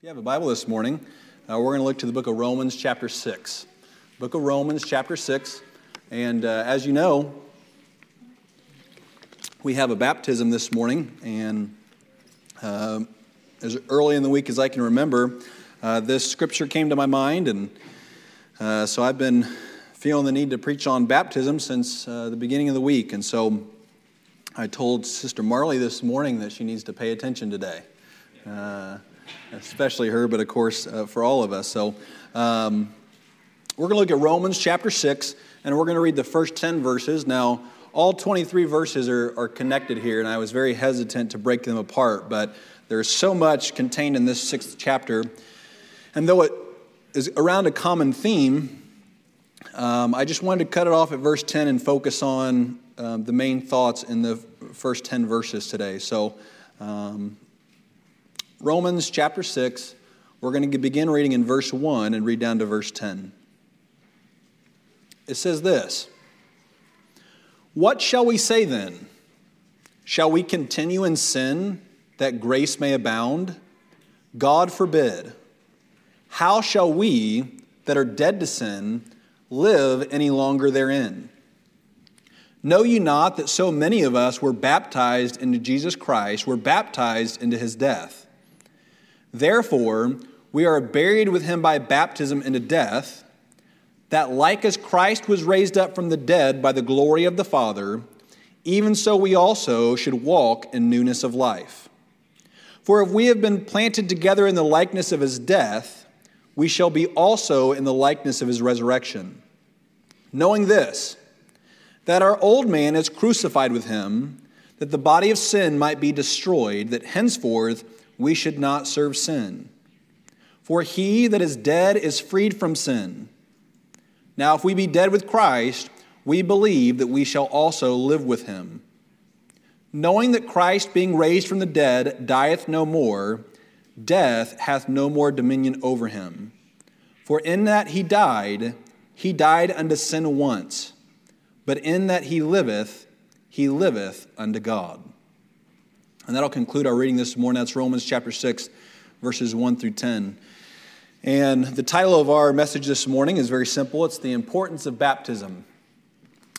If you have a Bible this morning, uh, we're going to look to the book of Romans, chapter 6. Book of Romans, chapter 6. And uh, as you know, we have a baptism this morning. And uh, as early in the week as I can remember, uh, this scripture came to my mind. And uh, so I've been feeling the need to preach on baptism since uh, the beginning of the week. And so I told Sister Marley this morning that she needs to pay attention today especially her, but of course uh, for all of us. So um, we're going to look at Romans chapter 6, and we're going to read the first 10 verses. Now, all 23 verses are, are connected here, and I was very hesitant to break them apart, but there's so much contained in this sixth chapter. And though it is around a common theme, um, I just wanted to cut it off at verse 10 and focus on um, the main thoughts in the first 10 verses today. So um, Romans chapter 6. We're going to begin reading in verse 1 and read down to verse 10. It says this What shall we say then? Shall we continue in sin that grace may abound? God forbid. How shall we that are dead to sin live any longer therein? Know you not that so many of us were baptized into Jesus Christ, were baptized into his death? Therefore, we are buried with him by baptism into death, that like as Christ was raised up from the dead by the glory of the Father, even so we also should walk in newness of life. For if we have been planted together in the likeness of his death, we shall be also in the likeness of his resurrection. Knowing this, that our old man is crucified with him, that the body of sin might be destroyed, that henceforth we should not serve sin. For he that is dead is freed from sin. Now, if we be dead with Christ, we believe that we shall also live with him. Knowing that Christ, being raised from the dead, dieth no more, death hath no more dominion over him. For in that he died, he died unto sin once, but in that he liveth, he liveth unto God. And that'll conclude our reading this morning. That's Romans chapter 6, verses 1 through 10. And the title of our message this morning is very simple it's The Importance of Baptism.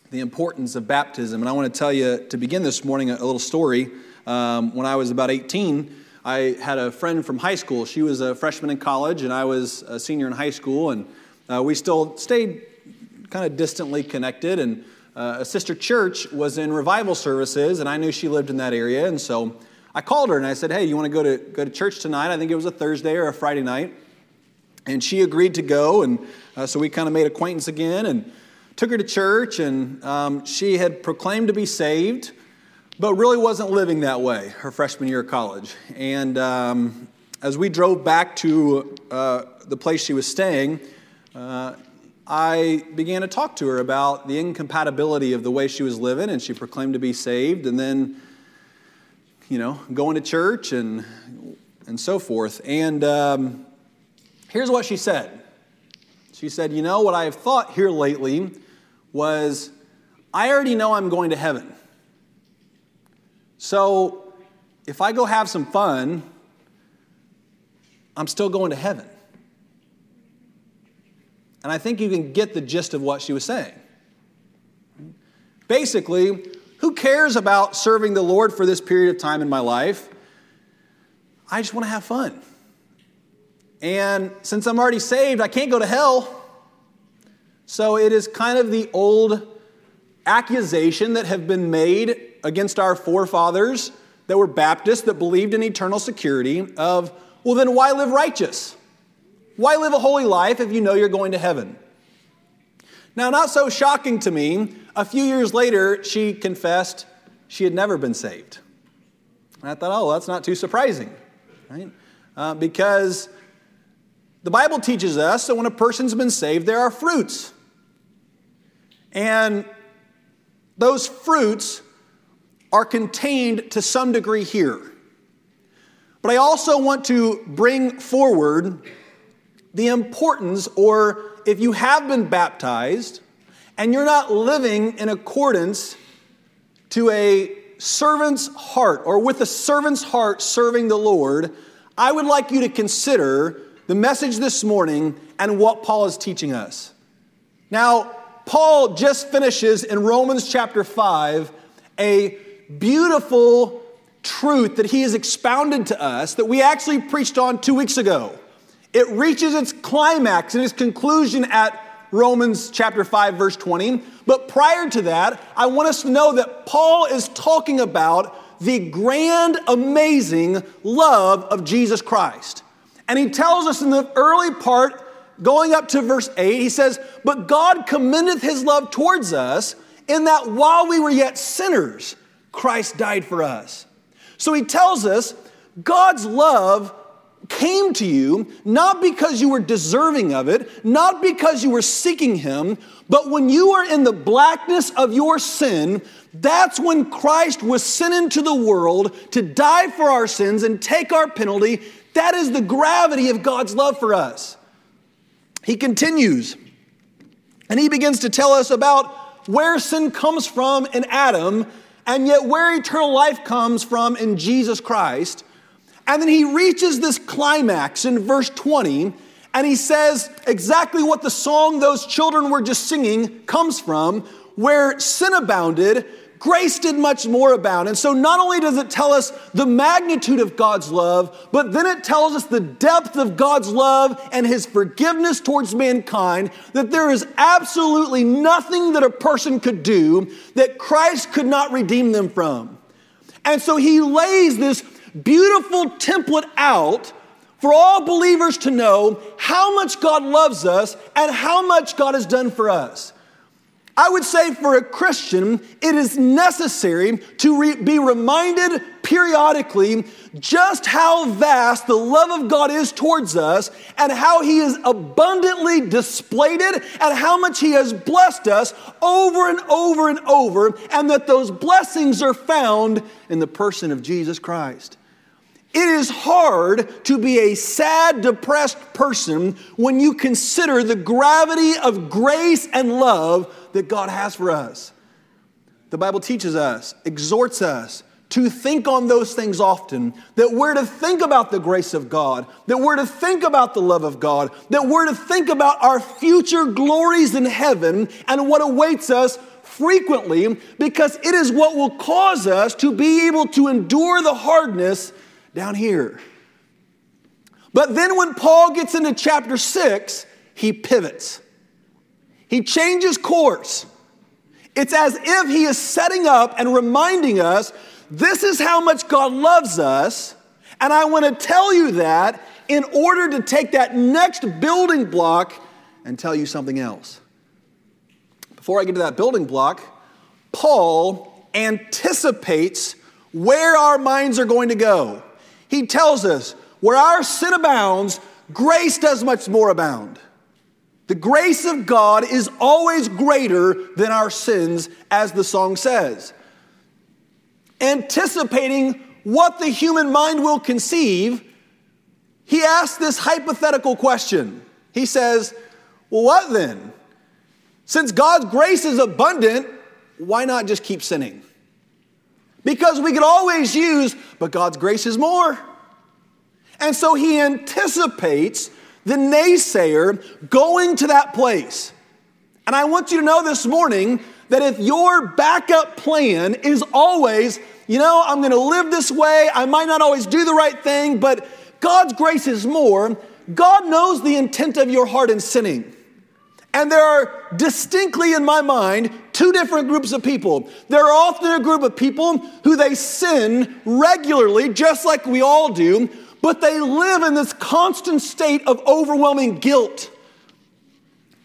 The Importance of Baptism. And I want to tell you, to begin this morning, a little story. Um, when I was about 18, I had a friend from high school. She was a freshman in college, and I was a senior in high school. And uh, we still stayed kind of distantly connected. And uh, a sister church was in revival services, and I knew she lived in that area, and so I called her and I said, "Hey, you want to go to go to church tonight?" I think it was a Thursday or a Friday night, and she agreed to go, and uh, so we kind of made acquaintance again and took her to church, and um, she had proclaimed to be saved, but really wasn't living that way her freshman year of college, and um, as we drove back to uh, the place she was staying. I began to talk to her about the incompatibility of the way she was living, and she proclaimed to be saved, and then, you know, going to church and, and so forth. And um, here's what she said She said, You know, what I have thought here lately was I already know I'm going to heaven. So if I go have some fun, I'm still going to heaven. And I think you can get the gist of what she was saying. Basically, who cares about serving the Lord for this period of time in my life? I just want to have fun. And since I'm already saved, I can't go to hell. So it is kind of the old accusation that have been made against our forefathers that were Baptists that believed in eternal security of, well, then why live righteous? Why live a holy life if you know you're going to heaven? Now, not so shocking to me, a few years later, she confessed she had never been saved. And I thought, oh, that's not too surprising, right? Uh, because the Bible teaches us that when a person's been saved, there are fruits. And those fruits are contained to some degree here. But I also want to bring forward the importance, or if you have been baptized and you're not living in accordance to a servant's heart or with a servant's heart serving the Lord, I would like you to consider the message this morning and what Paul is teaching us. Now, Paul just finishes in Romans chapter 5 a beautiful truth that he has expounded to us that we actually preached on two weeks ago. It reaches its climax and its conclusion at Romans chapter 5, verse 20. But prior to that, I want us to know that Paul is talking about the grand, amazing love of Jesus Christ. And he tells us in the early part, going up to verse 8, he says, But God commendeth his love towards us in that while we were yet sinners, Christ died for us. So he tells us God's love came to you not because you were deserving of it, not because you were seeking Him, but when you were in the blackness of your sin, that's when Christ was sent into the world to die for our sins and take our penalty. That is the gravity of God's love for us. He continues and he begins to tell us about where sin comes from in Adam and yet where eternal life comes from in Jesus Christ. And then he reaches this climax in verse 20, and he says exactly what the song those children were just singing comes from, where sin abounded, grace did much more abound. And so not only does it tell us the magnitude of God's love, but then it tells us the depth of God's love and his forgiveness towards mankind, that there is absolutely nothing that a person could do that Christ could not redeem them from. And so he lays this beautiful template out for all believers to know how much God loves us and how much God has done for us. I would say for a Christian, it is necessary to re- be reminded periodically just how vast the love of God is towards us and how He has abundantly displayed it and how much He has blessed us over and over and over, and that those blessings are found in the person of Jesus Christ. It is hard to be a sad, depressed person when you consider the gravity of grace and love that God has for us. The Bible teaches us, exhorts us to think on those things often, that we're to think about the grace of God, that we're to think about the love of God, that we're to think about our future glories in heaven and what awaits us frequently, because it is what will cause us to be able to endure the hardness down here. But then when Paul gets into chapter 6, he pivots. He changes course. It's as if he is setting up and reminding us this is how much God loves us. And I want to tell you that in order to take that next building block and tell you something else. Before I get to that building block, Paul anticipates where our minds are going to go. He tells us, where our sin abounds, grace does much more abound. The grace of God is always greater than our sins, as the song says. Anticipating what the human mind will conceive, he asks this hypothetical question. He says, Well, what then? Since God's grace is abundant, why not just keep sinning? Because we could always use, but God's grace is more. And so he anticipates the naysayer going to that place. And I want you to know this morning that if your backup plan is always, you know, I'm going to live this way, I might not always do the right thing, but God's grace is more, God knows the intent of your heart in sinning. And there are distinctly in my mind two different groups of people. There are often a group of people who they sin regularly, just like we all do, but they live in this constant state of overwhelming guilt.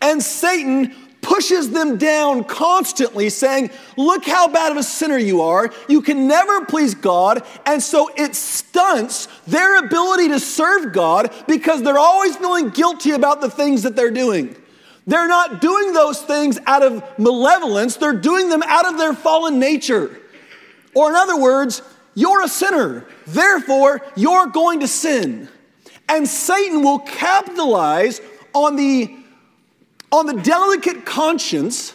And Satan pushes them down constantly, saying, Look how bad of a sinner you are. You can never please God. And so it stunts their ability to serve God because they're always feeling guilty about the things that they're doing. They're not doing those things out of malevolence, they're doing them out of their fallen nature. Or, in other words, you're a sinner, therefore, you're going to sin. And Satan will capitalize on the, on the delicate conscience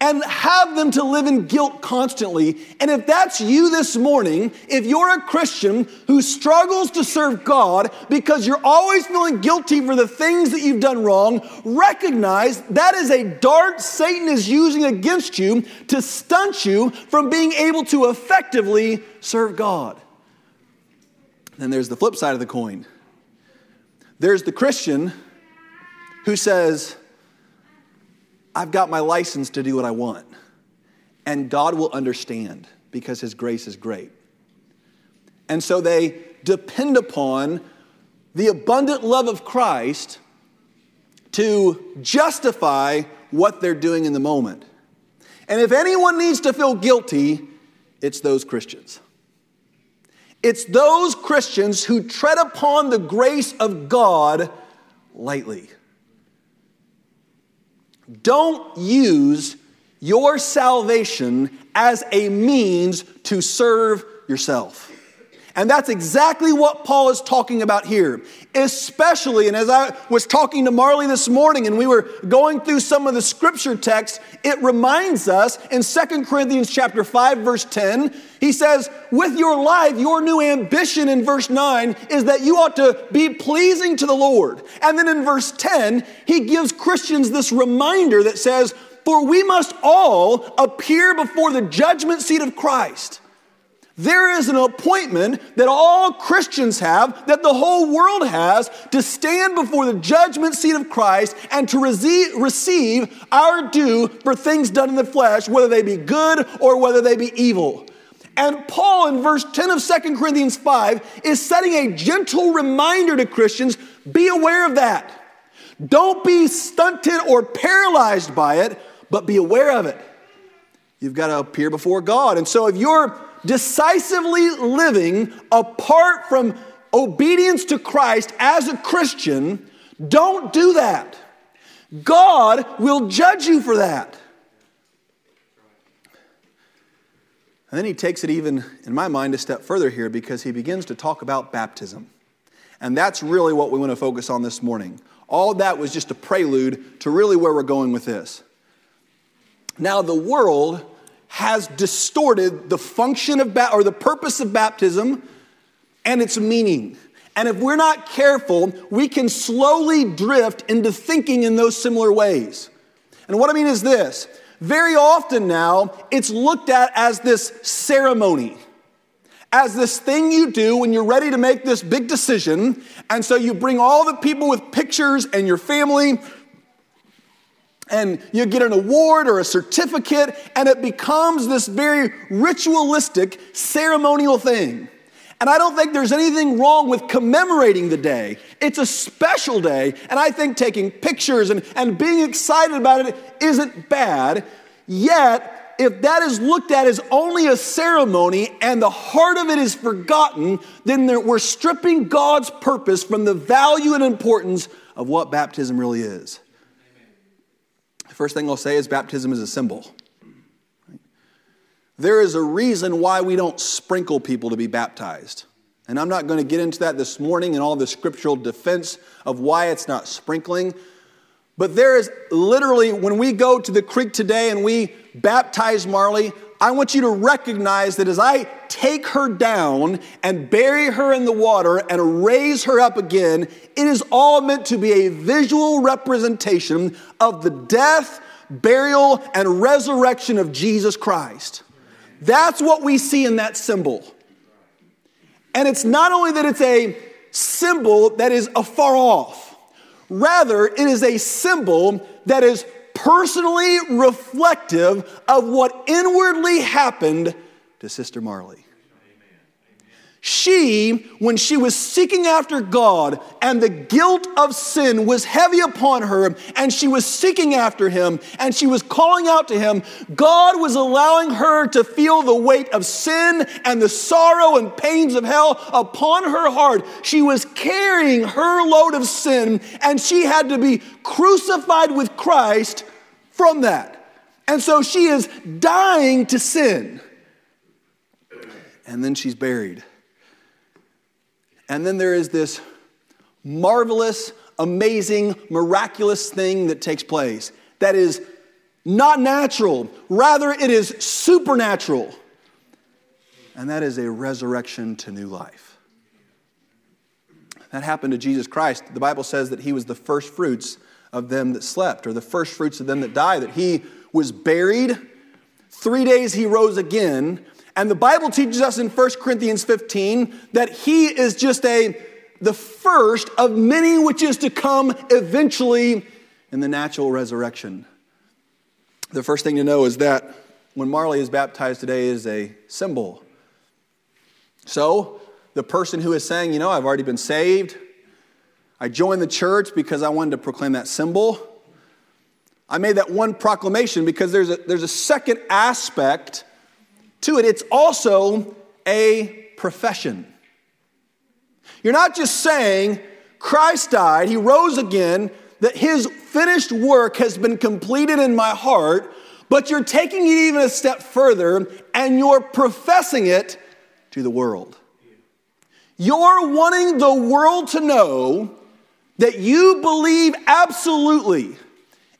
and have them to live in guilt constantly. And if that's you this morning, if you're a Christian who struggles to serve God because you're always feeling guilty for the things that you've done wrong, recognize that is a dart Satan is using against you to stunt you from being able to effectively serve God. Then there's the flip side of the coin. There's the Christian who says, I've got my license to do what I want. And God will understand because His grace is great. And so they depend upon the abundant love of Christ to justify what they're doing in the moment. And if anyone needs to feel guilty, it's those Christians. It's those Christians who tread upon the grace of God lightly. Don't use your salvation as a means to serve yourself. And that's exactly what Paul is talking about here. Especially, and as I was talking to Marley this morning and we were going through some of the scripture texts, it reminds us in Second Corinthians chapter 5 verse 10, he says, "With your life, your new ambition in verse 9 is that you ought to be pleasing to the Lord." And then in verse 10, he gives Christians this reminder that says, "For we must all appear before the judgment seat of Christ." There is an appointment that all Christians have, that the whole world has, to stand before the judgment seat of Christ and to receive our due for things done in the flesh, whether they be good or whether they be evil. And Paul, in verse 10 of 2 Corinthians 5, is setting a gentle reminder to Christians be aware of that. Don't be stunted or paralyzed by it, but be aware of it. You've got to appear before God. And so if you're decisively living apart from obedience to Christ as a Christian, don't do that. God will judge you for that. And then he takes it even, in my mind, a step further here because he begins to talk about baptism. And that's really what we want to focus on this morning. All that was just a prelude to really where we're going with this. Now, the world has distorted the function of ba- or the purpose of baptism and its meaning. And if we're not careful, we can slowly drift into thinking in those similar ways. And what I mean is this very often now, it's looked at as this ceremony, as this thing you do when you're ready to make this big decision. And so you bring all the people with pictures and your family and you get an award or a certificate, and it becomes this very ritualistic, ceremonial thing. And I don't think there's anything wrong with commemorating the day. It's a special day, and I think taking pictures and, and being excited about it isn't bad. Yet, if that is looked at as only a ceremony and the heart of it is forgotten, then we're stripping God's purpose from the value and importance of what baptism really is. First thing I'll say is baptism is a symbol. There is a reason why we don't sprinkle people to be baptized. And I'm not going to get into that this morning and all the scriptural defense of why it's not sprinkling. But there is literally, when we go to the creek today and we baptize Marley, I want you to recognize that as I take her down and bury her in the water and raise her up again, it is all meant to be a visual representation of the death, burial, and resurrection of Jesus Christ. That's what we see in that symbol. And it's not only that it's a symbol that is afar off, rather, it is a symbol that is personally reflective of what inwardly happened to Sister Marley. She, when she was seeking after God and the guilt of sin was heavy upon her, and she was seeking after Him and she was calling out to Him, God was allowing her to feel the weight of sin and the sorrow and pains of hell upon her heart. She was carrying her load of sin, and she had to be crucified with Christ from that. And so she is dying to sin. And then she's buried. And then there is this marvelous, amazing, miraculous thing that takes place that is not natural. Rather, it is supernatural. And that is a resurrection to new life. That happened to Jesus Christ. The Bible says that he was the first fruits of them that slept, or the first fruits of them that died, that he was buried. Three days he rose again. And the Bible teaches us in 1 Corinthians 15 that he is just a the first of many which is to come eventually in the natural resurrection. The first thing to know is that when Marley is baptized today is a symbol. So, the person who is saying, you know, I've already been saved, I joined the church because I wanted to proclaim that symbol. I made that one proclamation because there's a, there's a second aspect to it. It's also a profession. You're not just saying, Christ died, he rose again, that his finished work has been completed in my heart, but you're taking it even a step further and you're professing it to the world. You're wanting the world to know that you believe absolutely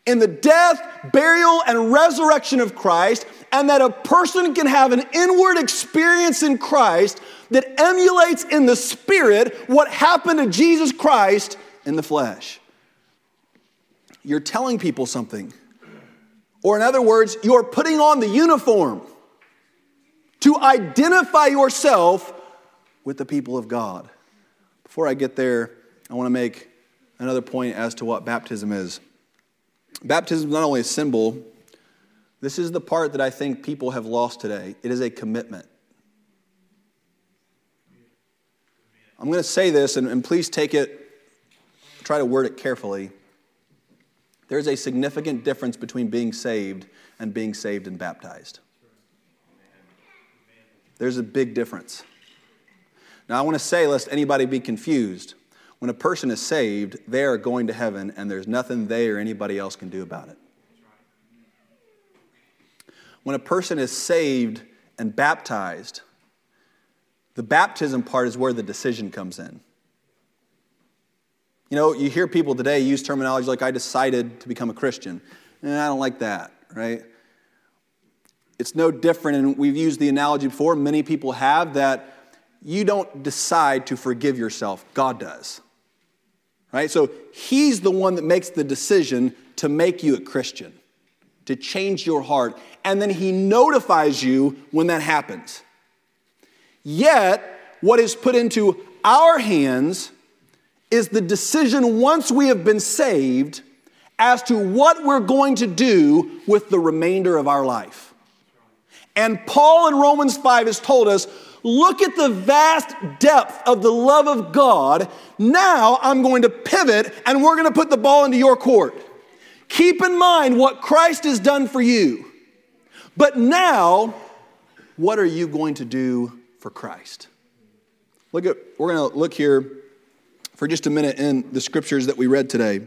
in the death, burial, and resurrection of Christ, and that a person can have an inward experience in Christ that emulates in the spirit what happened to Jesus Christ in the flesh. You're telling people something. Or, in other words, you're putting on the uniform to identify yourself with the people of God. Before I get there, I want to make another point as to what baptism is. Baptism is not only a symbol, this is the part that I think people have lost today. It is a commitment. I'm going to say this, and, and please take it, try to word it carefully. There's a significant difference between being saved and being saved and baptized. There's a big difference. Now, I want to say, lest anybody be confused, when a person is saved, they are going to heaven, and there's nothing they or anybody else can do about it. When a person is saved and baptized, the baptism part is where the decision comes in. You know, you hear people today use terminology like, I decided to become a Christian. And I don't like that, right? It's no different, and we've used the analogy before, many people have, that you don't decide to forgive yourself, God does. Right? So He's the one that makes the decision to make you a Christian, to change your heart, and then He notifies you when that happens. Yet, what is put into our hands is the decision once we have been saved as to what we're going to do with the remainder of our life. And Paul in Romans 5 has told us look at the vast depth of the love of God. Now I'm going to pivot and we're going to put the ball into your court. Keep in mind what Christ has done for you. But now, what are you going to do for Christ. Look at, we're going to look here for just a minute in the scriptures that we read today.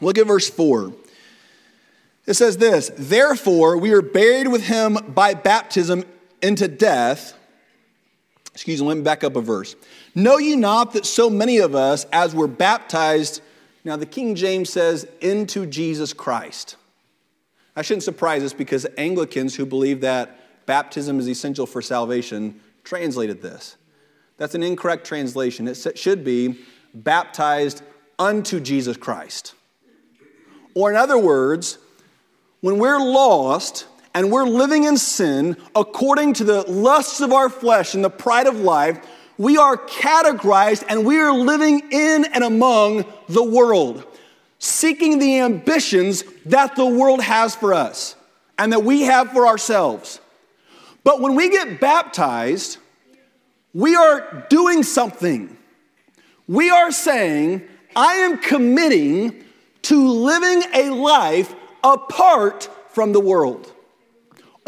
Look at verse 4. It says this Therefore, we are buried with him by baptism into death. Excuse me, let me back up a verse. Know ye not that so many of us, as were baptized, now the King James says, into Jesus Christ. I shouldn't surprise us because Anglicans who believe that baptism is essential for salvation translated this. That's an incorrect translation. It should be baptized unto Jesus Christ. Or, in other words, when we're lost and we're living in sin according to the lusts of our flesh and the pride of life, we are categorized and we are living in and among the world, seeking the ambitions that the world has for us and that we have for ourselves. But when we get baptized, we are doing something. We are saying, I am committing to living a life apart from the world.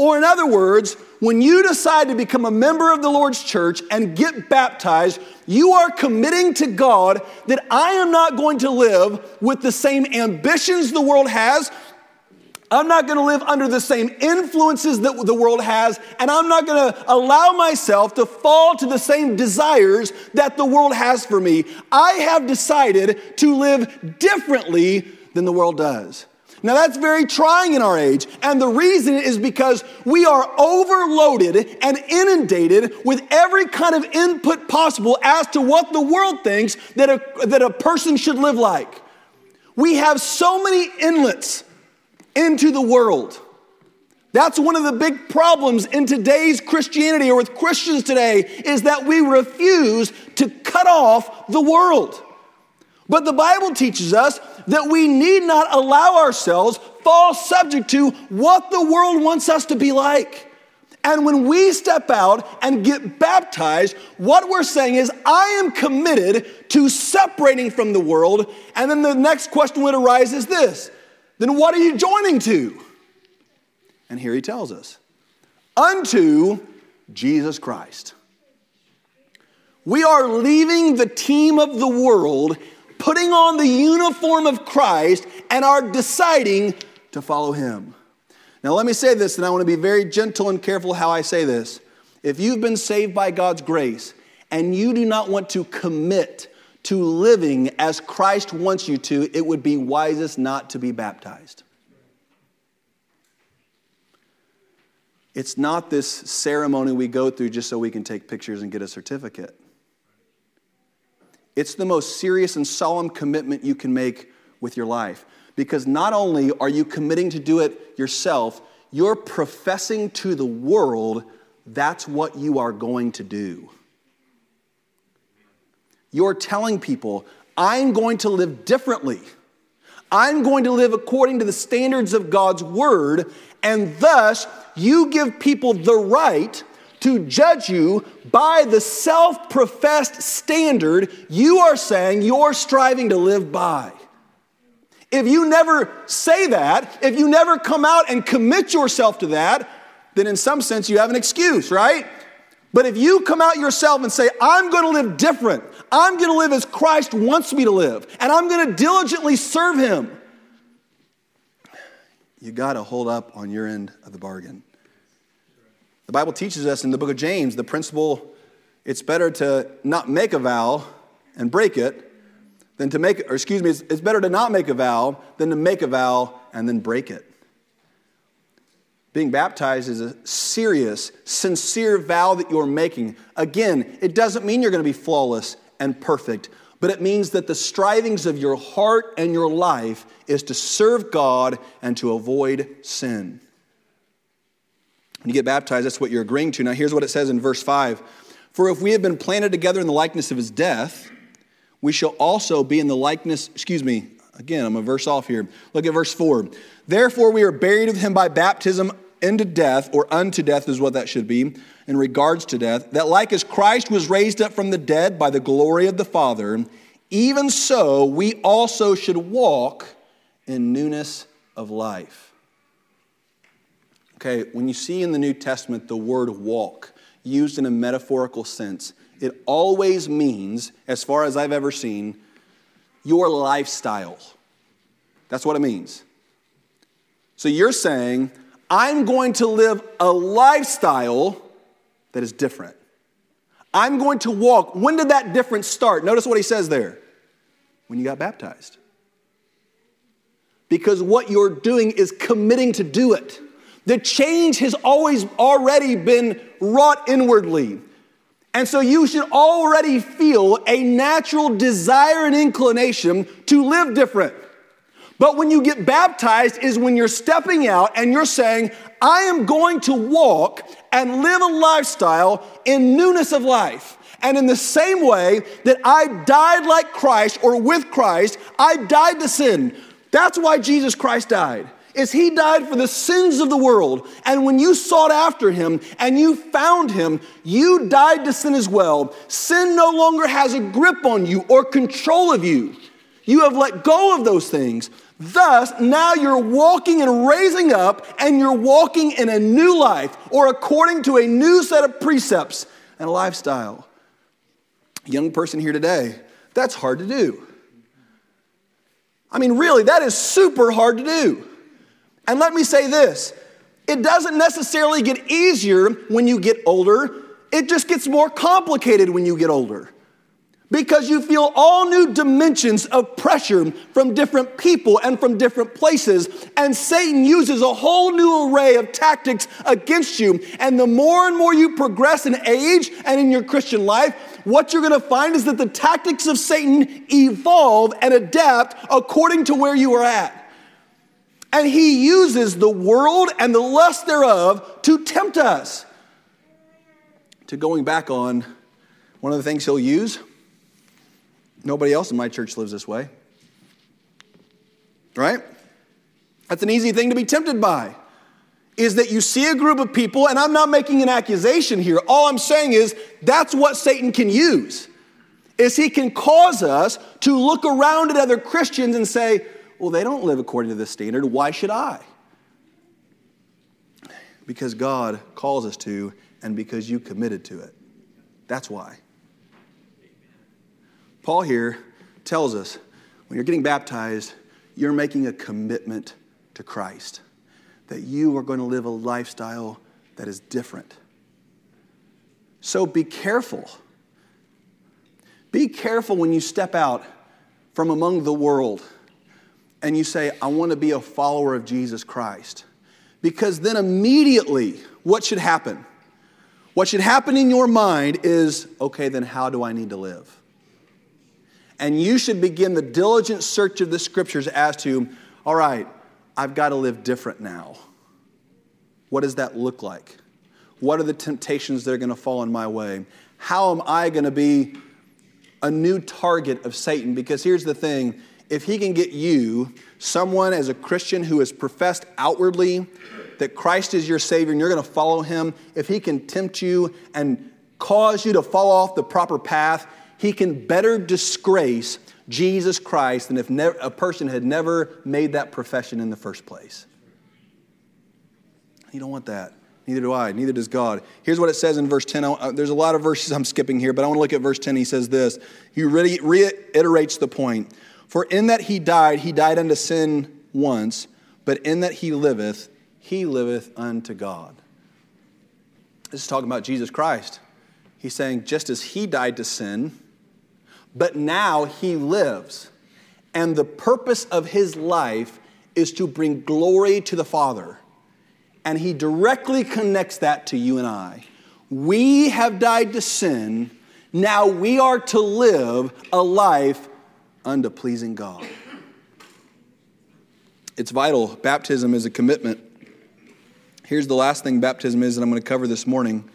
Or, in other words, when you decide to become a member of the Lord's church and get baptized, you are committing to God that I am not going to live with the same ambitions the world has, I'm not going to live under the same influences that the world has, and I'm not going to allow myself to fall to the same desires that the world has for me. I have decided to live differently than the world does. Now, that's very trying in our age. And the reason is because we are overloaded and inundated with every kind of input possible as to what the world thinks that a, that a person should live like. We have so many inlets into the world. That's one of the big problems in today's Christianity or with Christians today is that we refuse to cut off the world. But the Bible teaches us that we need not allow ourselves fall subject to what the world wants us to be like. And when we step out and get baptized, what we're saying is, I am committed to separating from the world. And then the next question would arise is this then what are you joining to? And here he tells us unto Jesus Christ. We are leaving the team of the world, putting on the uniform of Christ, and are deciding to follow him. Now, let me say this, and I want to be very gentle and careful how I say this. If you've been saved by God's grace and you do not want to commit to living as Christ wants you to, it would be wisest not to be baptized. It's not this ceremony we go through just so we can take pictures and get a certificate. It's the most serious and solemn commitment you can make with your life. Because not only are you committing to do it yourself, you're professing to the world that's what you are going to do. You're telling people, I'm going to live differently. I'm going to live according to the standards of God's word, and thus you give people the right to judge you by the self professed standard you are saying you're striving to live by. If you never say that, if you never come out and commit yourself to that, then in some sense you have an excuse, right? But if you come out yourself and say, I'm going to live different, I'm going to live as Christ wants me to live, and I'm going to diligently serve Him, you got to hold up on your end of the bargain. The Bible teaches us in the book of James the principle it's better to not make a vow and break it than to make, or excuse me, it's, it's better to not make a vow than to make a vow and then break it. Being baptized is a serious, sincere vow that you're making. Again, it doesn't mean you're going to be flawless and perfect, but it means that the strivings of your heart and your life is to serve God and to avoid sin. When you get baptized, that's what you're agreeing to. Now, here's what it says in verse 5 For if we have been planted together in the likeness of his death, we shall also be in the likeness, excuse me, again, I'm a verse off here. Look at verse 4. Therefore, we are buried with him by baptism into death, or unto death is what that should be, in regards to death, that like as Christ was raised up from the dead by the glory of the Father, even so we also should walk in newness of life. Okay, when you see in the New Testament the word walk used in a metaphorical sense, it always means, as far as I've ever seen, your lifestyle. That's what it means. So you're saying, I'm going to live a lifestyle that is different. I'm going to walk. When did that difference start? Notice what he says there when you got baptized. Because what you're doing is committing to do it. The change has always already been wrought inwardly. And so you should already feel a natural desire and inclination to live different. But when you get baptized is when you're stepping out and you're saying, I am going to walk and live a lifestyle in newness of life. And in the same way that I died like Christ or with Christ, I died to sin. That's why Jesus Christ died is he died for the sins of the world. And when you sought after him and you found him, you died to sin as well. Sin no longer has a grip on you or control of you. You have let go of those things. Thus, now you're walking and raising up, and you're walking in a new life or according to a new set of precepts and a lifestyle. Young person here today, that's hard to do. I mean, really, that is super hard to do. And let me say this it doesn't necessarily get easier when you get older, it just gets more complicated when you get older. because you feel all new dimensions of pressure from different people and from different places. And Satan uses a whole new array of tactics against you. And the more and more you progress in age and in your Christian life, what you're going to find is that the tactics of Satan evolve and adapt according to where you are at. And he uses the world and the lust thereof to tempt us. To going back on one of the things he'll use Nobody else in my church lives this way. Right? That's an easy thing to be tempted by. Is that you see a group of people, and I'm not making an accusation here. All I'm saying is that's what Satan can use. Is he can cause us to look around at other Christians and say, well, they don't live according to this standard. Why should I? Because God calls us to, and because you committed to it. That's why. Paul here tells us when you're getting baptized, you're making a commitment to Christ, that you are going to live a lifestyle that is different. So be careful. Be careful when you step out from among the world and you say, I want to be a follower of Jesus Christ. Because then immediately, what should happen? What should happen in your mind is, okay, then how do I need to live? And you should begin the diligent search of the scriptures as to, all right, I've got to live different now. What does that look like? What are the temptations that are going to fall in my way? How am I going to be a new target of Satan? Because here's the thing if he can get you, someone as a Christian who has professed outwardly that Christ is your Savior and you're going to follow him, if he can tempt you and cause you to fall off the proper path, he can better disgrace Jesus Christ than if a person had never made that profession in the first place. You don't want that. Neither do I. Neither does God. Here's what it says in verse 10. Uh, there's a lot of verses I'm skipping here, but I want to look at verse 10. He says this. He reiterates the point. For in that he died, he died unto sin once, but in that he liveth, he liveth unto God. This is talking about Jesus Christ. He's saying, just as he died to sin, but now he lives. And the purpose of his life is to bring glory to the Father. And he directly connects that to you and I. We have died to sin. Now we are to live a life unto pleasing God. It's vital. Baptism is a commitment. Here's the last thing baptism is that I'm going to cover this morning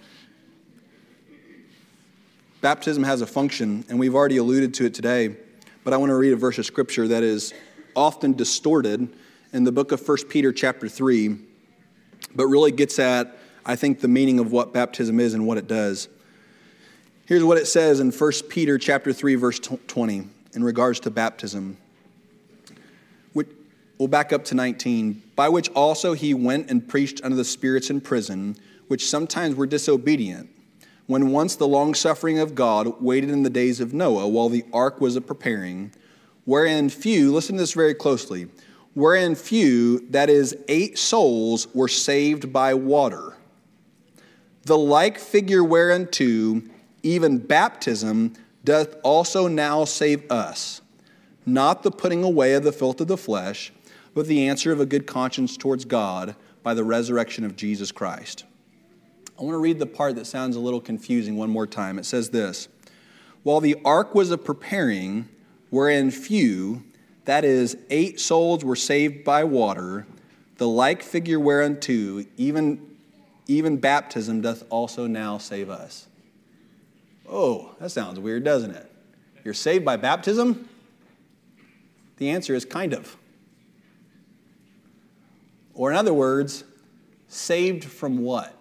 Baptism has a function, and we've already alluded to it today, but I want to read a verse of scripture that is often distorted in the book of 1 Peter, chapter 3, but really gets at, I think, the meaning of what baptism is and what it does. Here's what it says in 1 Peter, chapter 3, verse 20, in regards to baptism. We'll back up to 19. By which also he went and preached unto the spirits in prison, which sometimes were disobedient when once the long suffering of God waited in the days of Noah while the ark was a preparing, wherein few, listen to this very closely, wherein few, that is, eight souls, were saved by water. The like figure whereunto even baptism doth also now save us, not the putting away of the filth of the flesh, but the answer of a good conscience towards God by the resurrection of Jesus Christ I want to read the part that sounds a little confusing one more time. It says this While the ark was a preparing, wherein few, that is, eight souls were saved by water, the like figure whereunto even, even baptism doth also now save us. Oh, that sounds weird, doesn't it? You're saved by baptism? The answer is kind of. Or, in other words, saved from what?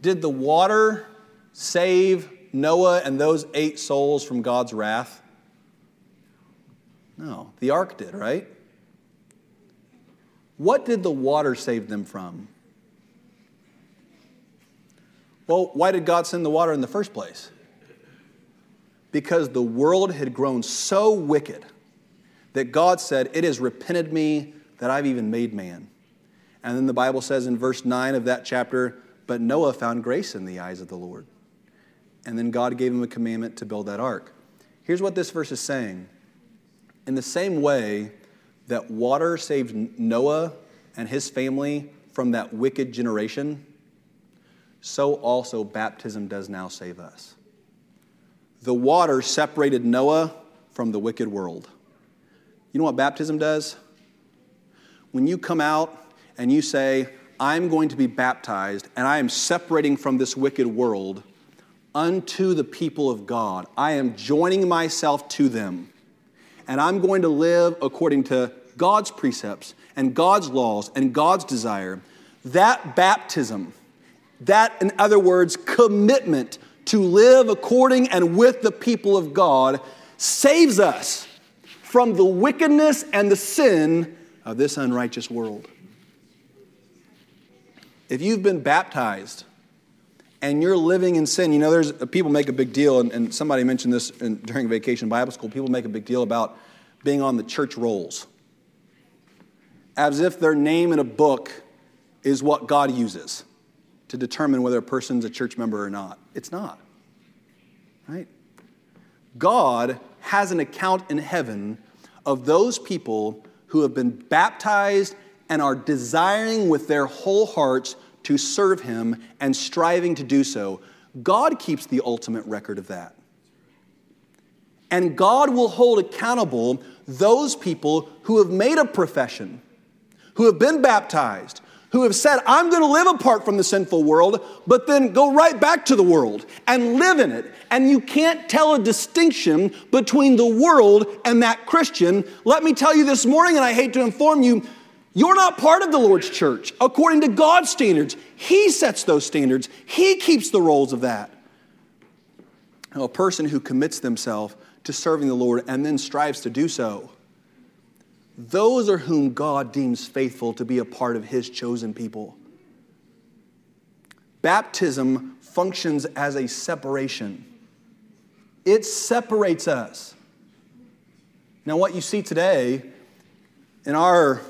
Did the water save Noah and those eight souls from God's wrath? No, the ark did, right? What did the water save them from? Well, why did God send the water in the first place? Because the world had grown so wicked that God said, It has repented me that I've even made man. And then the Bible says in verse 9 of that chapter, but Noah found grace in the eyes of the Lord. And then God gave him a commandment to build that ark. Here's what this verse is saying In the same way that water saved Noah and his family from that wicked generation, so also baptism does now save us. The water separated Noah from the wicked world. You know what baptism does? When you come out and you say, I'm going to be baptized and I am separating from this wicked world unto the people of God, I am joining myself to them. And I'm going to live according to God's precepts and God's laws and God's desire. That baptism, that, in other words, commitment to live according and with the people of God, saves us from the wickedness and the sin of this unrighteous world. If you've been baptized and you're living in sin, you know, there's people make a big deal, and, and somebody mentioned this in, during vacation Bible school. People make a big deal about being on the church rolls, as if their name in a book is what God uses to determine whether a person's a church member or not. It's not. Right? God has an account in heaven of those people who have been baptized and are desiring with their whole hearts to serve Him and striving to do so. God keeps the ultimate record of that. And God will hold accountable those people who have made a profession, who have been baptized, who have said, I'm going to live apart from the sinful world, but then go right back to the world and live in it. And you can't tell a distinction between the world and that Christian. Let me tell you this morning, and I hate to inform you, you're not part of the Lord's church according to God's standards. He sets those standards, He keeps the rolls of that. Now, a person who commits themselves to serving the Lord and then strives to do so those are whom God deems faithful to be a part of His chosen people. Baptism functions as a separation, it separates us. Now, what you see today in our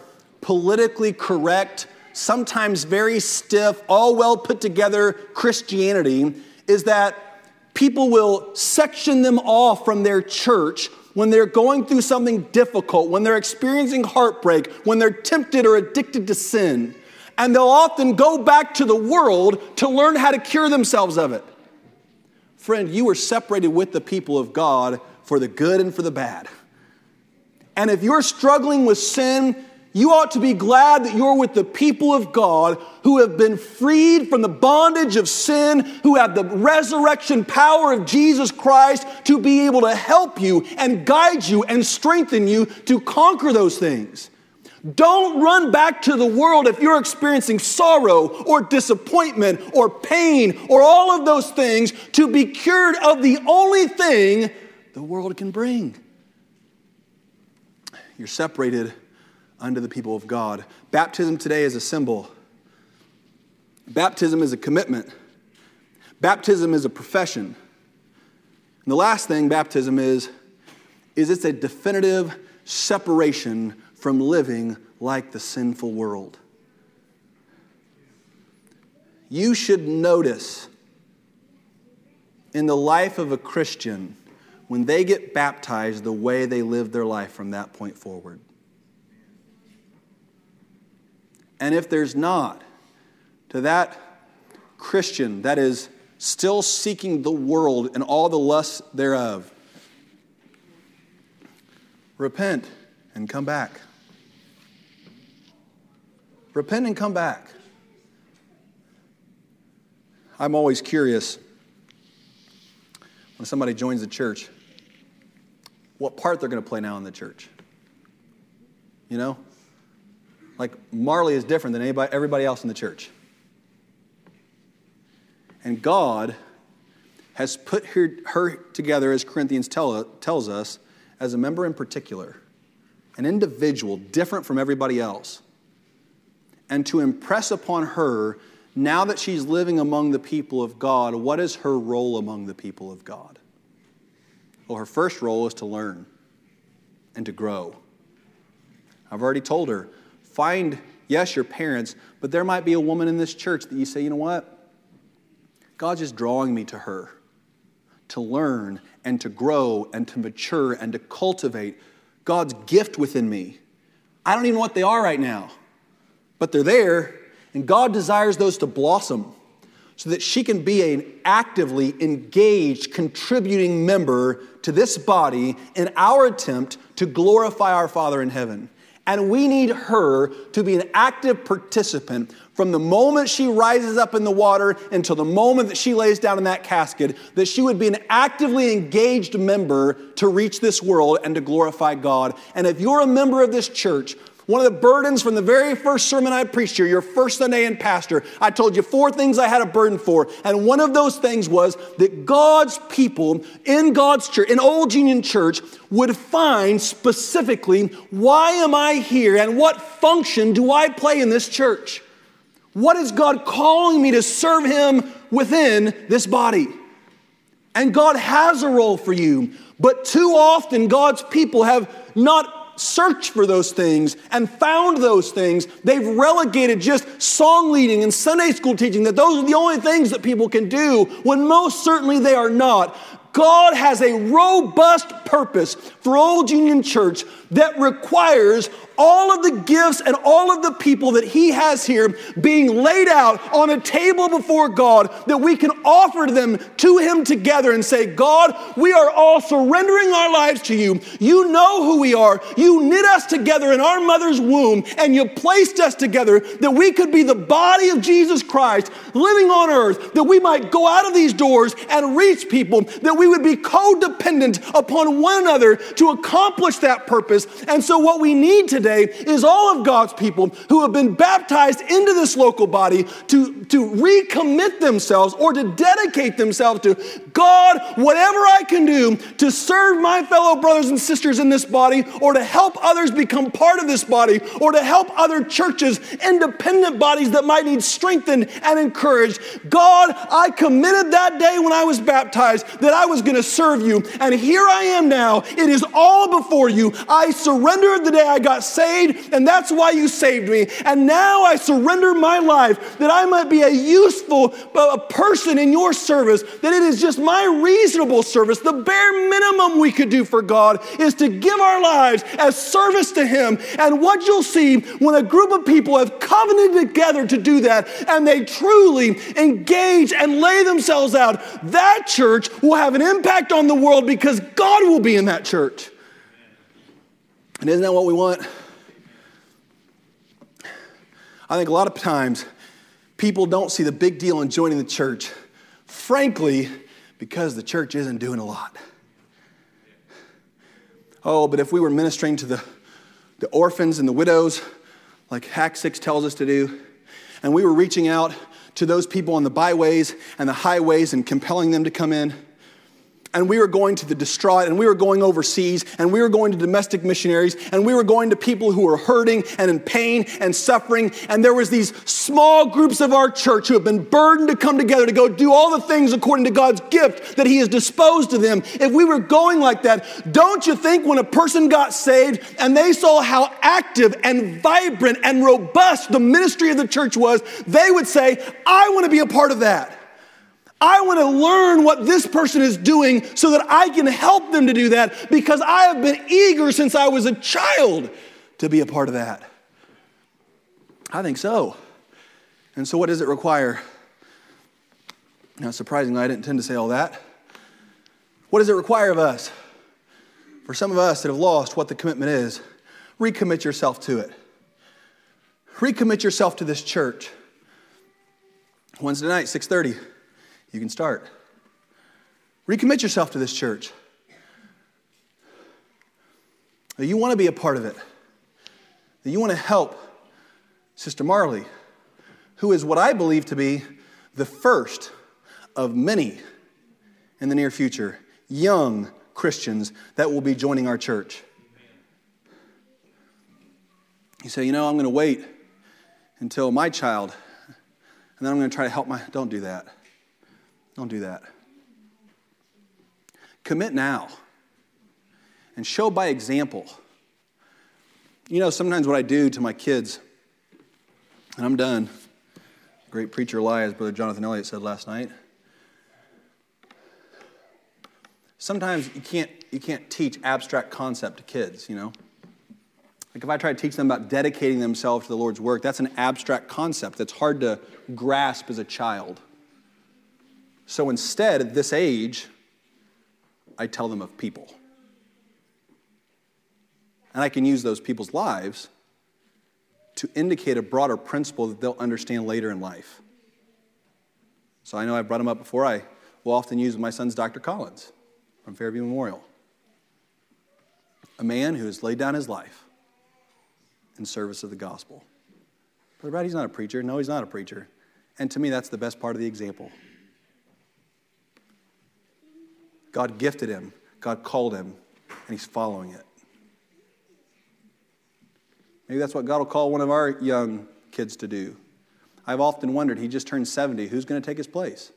politically correct, sometimes very stiff, all well put together Christianity is that people will section them off from their church when they're going through something difficult, when they're experiencing heartbreak, when they're tempted or addicted to sin. And they'll often go back to the world to learn how to cure themselves of it. Friend, you were separated with the people of God for the good and for the bad. And if you're struggling with sin, you ought to be glad that you're with the people of God who have been freed from the bondage of sin, who have the resurrection power of Jesus Christ to be able to help you and guide you and strengthen you to conquer those things. Don't run back to the world if you're experiencing sorrow or disappointment or pain or all of those things to be cured of the only thing the world can bring. You're separated unto the people of God. Baptism today is a symbol. Baptism is a commitment. Baptism is a profession. And the last thing baptism is, is it's a definitive separation from living like the sinful world. You should notice in the life of a Christian when they get baptized the way they live their life from that point forward. And if there's not, to that Christian that is still seeking the world and all the lusts thereof, repent and come back. Repent and come back. I'm always curious when somebody joins the church what part they're going to play now in the church. You know? Like Marley is different than anybody, everybody else in the church. And God has put her, her together, as Corinthians tell, tells us, as a member in particular, an individual different from everybody else. And to impress upon her, now that she's living among the people of God, what is her role among the people of God? Well, her first role is to learn and to grow. I've already told her Find, yes, your parents, but there might be a woman in this church that you say, you know what? God's just drawing me to her. to learn and to grow and to mature and to cultivate God's gift within me. I don't even know what they are right now, but they're there, and God desires those to blossom so that she can be an actively engaged, contributing member to this body in our attempt to glorify our Father in heaven. And we need her to be an active participant from the moment she rises up in the water until the moment that she lays down in that casket, that she would be an actively engaged member to reach this world and to glorify God. And if you're a member of this church, one of the burdens from the very first sermon I preached here, your first Sunday in pastor, I told you four things I had a burden for. And one of those things was that God's people in God's church, in Old Union Church, would find specifically why am I here and what function do I play in this church? What is God calling me to serve Him within this body? And God has a role for you, but too often God's people have not searched for those things and found those things. They've relegated just song leading and Sunday school teaching that those are the only things that people can do when most certainly they are not. God has a robust purpose for Old Union Church that requires all of the gifts and all of the people that He has here being laid out on a table before God that we can offer them to Him together and say, God, we are all surrendering our lives to you. You know who we are. You knit us together in our mother's womb and you placed us together that we could be the body of Jesus Christ living on earth, that we might go out of these doors and reach people, that we would be codependent upon one another to accomplish that purpose. And so, what we need today today is all of God's people who have been baptized into this local body to, to recommit themselves or to dedicate themselves to God, whatever I can do to serve my fellow brothers and sisters in this body or to help others become part of this body or to help other churches, independent bodies that might need strengthened and encouraged. God, I committed that day when I was baptized that I was going to serve you. And here I am now. It is all before you. I surrendered the day I got saved, and that's why you saved me. And now I surrender my life that I might be a useful a person in your service, that it is just my reasonable service. The bare minimum we could do for God is to give our lives as service to Him. And what you'll see when a group of people have covenanted together to do that and they truly engage and lay themselves out, that church will have an impact on the world because God will be in that church. And isn't that what we want? I think a lot of times people don't see the big deal in joining the church, frankly, because the church isn't doing a lot. Oh, but if we were ministering to the, the orphans and the widows, like Act 6 tells us to do, and we were reaching out to those people on the byways and the highways and compelling them to come in, and we were going to the distraught, and we were going overseas, and we were going to domestic missionaries, and we were going to people who were hurting and in pain and suffering. And there was these small groups of our church who have been burdened to come together to go do all the things according to God's gift that He has disposed to them. If we were going like that, don't you think when a person got saved and they saw how active and vibrant and robust the ministry of the church was, they would say, I want to be a part of that. I want to learn what this person is doing so that I can help them to do that because I have been eager since I was a child to be a part of that. I think so. And so, what does it require? Now, surprisingly, I didn't intend to say all that. What does it require of us? For some of us that have lost what the commitment is, recommit yourself to it. Recommit yourself to this church. Wednesday night, 6:30 you can start. Recommit yourself to this church. You want to be a part of it. You want to help Sister Marley, who is what I believe to be the first of many in the near future young Christians that will be joining our church. You say, you know, I'm going to wait until my child, and then I'm going to try to help my. Don't do that. Don't do that. Commit now and show by example. You know, sometimes what I do to my kids, and I'm done. Great preacher lie, as Brother Jonathan Elliott said last night. sometimes you can't, you can't teach abstract concept to kids, you know? Like if I try to teach them about dedicating themselves to the Lord's work, that's an abstract concept that's hard to grasp as a child. So instead, at this age, I tell them of people. And I can use those people's lives to indicate a broader principle that they'll understand later in life. So I know I've brought him up before. I will often use my son's Dr. Collins from Fairview Memorial. A man who has laid down his life in service of the gospel. Brother Brad, he's not a preacher. No, he's not a preacher. And to me, that's the best part of the example. God gifted him, God called him, and he's following it. Maybe that's what God will call one of our young kids to do. I've often wondered, he just turned 70, who's going to take his place?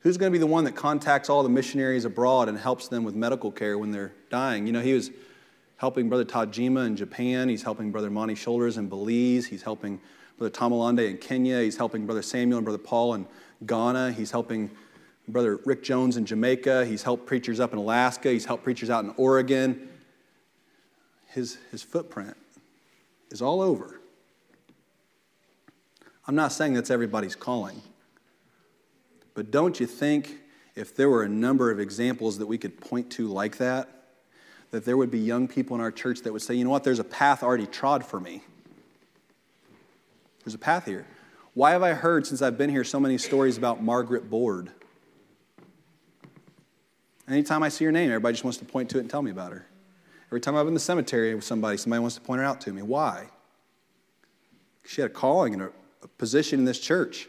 Who's going to be the one that contacts all the missionaries abroad and helps them with medical care when they're dying? You know, he was helping Brother Tajima in Japan. He's helping Brother Monty Shoulders in Belize. He's helping Brother Tamalande in Kenya. He's helping Brother Samuel and Brother Paul in Ghana. He's helping Brother Rick Jones in Jamaica. He's helped preachers up in Alaska. He's helped preachers out in Oregon. His, his footprint is all over. I'm not saying that's everybody's calling, but don't you think if there were a number of examples that we could point to like that, that there would be young people in our church that would say, you know what, there's a path already trod for me. There's a path here. Why have I heard since I've been here so many stories about Margaret Board? Anytime I see her name, everybody just wants to point to it and tell me about her. Every time I'm in the cemetery with somebody, somebody wants to point her out to me. Why? She had a calling and a, a position in this church.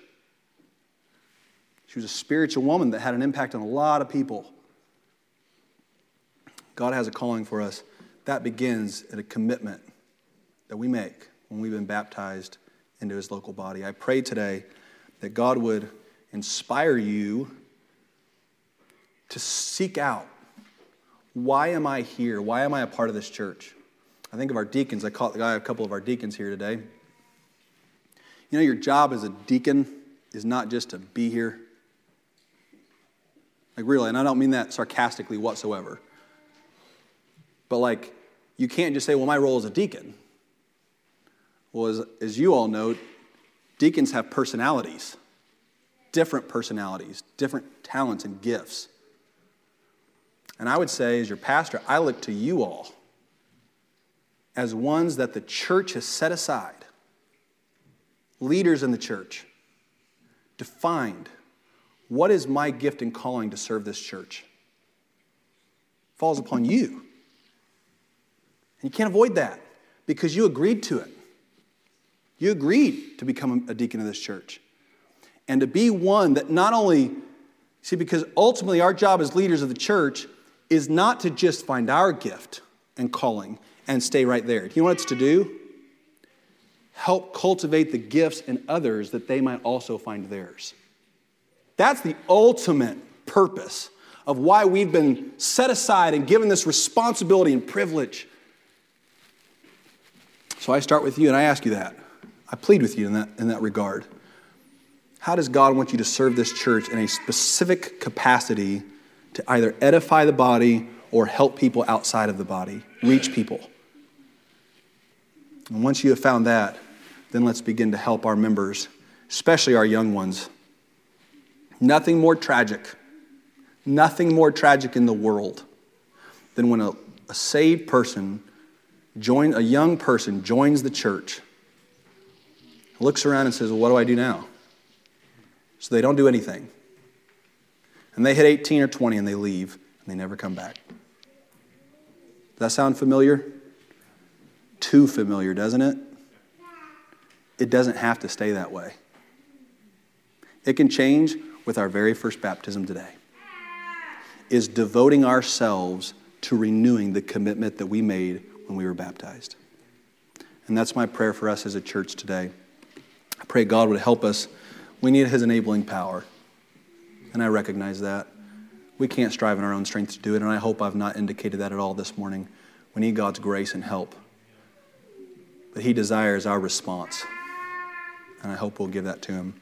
She was a spiritual woman that had an impact on a lot of people. God has a calling for us. That begins at a commitment that we make when we've been baptized into his local body. I pray today that God would inspire you to seek out why am I here? Why am I a part of this church? I think of our deacons. I caught the guy, a couple of our deacons here today. You know, your job as a deacon is not just to be here. Like, really, and I don't mean that sarcastically whatsoever. But like, you can't just say, well, my role is a deacon. Well, as, as you all know, deacons have personalities, different personalities, different talents and gifts. And I would say, as your pastor, I look to you all as ones that the church has set aside, leaders in the church, defined what is my gift and calling to serve this church? Falls upon you. And you can't avoid that because you agreed to it. You agreed to become a deacon of this church. And to be one that not only, see, because ultimately our job as leaders of the church is not to just find our gift and calling and stay right there. Do you know what it's to do? Help cultivate the gifts in others that they might also find theirs. That's the ultimate purpose of why we've been set aside and given this responsibility and privilege so I start with you and I ask you that. I plead with you in that, in that regard. How does God want you to serve this church in a specific capacity to either edify the body or help people outside of the body, reach people? And once you have found that, then let's begin to help our members, especially our young ones. Nothing more tragic, nothing more tragic in the world than when a, a saved person join, a young person joins the church, looks around and says, Well, what do I do now? So they don't do anything. And they hit 18 or 20 and they leave and they never come back. Does that sound familiar? Too familiar, doesn't it? It doesn't have to stay that way. It can change with our very first baptism today. Is devoting ourselves to renewing the commitment that we made when we were baptized. And that's my prayer for us as a church today. I pray God would help us. We need His enabling power. And I recognize that. We can't strive in our own strength to do it, and I hope I've not indicated that at all this morning. We need God's grace and help. But He desires our response, and I hope we'll give that to Him.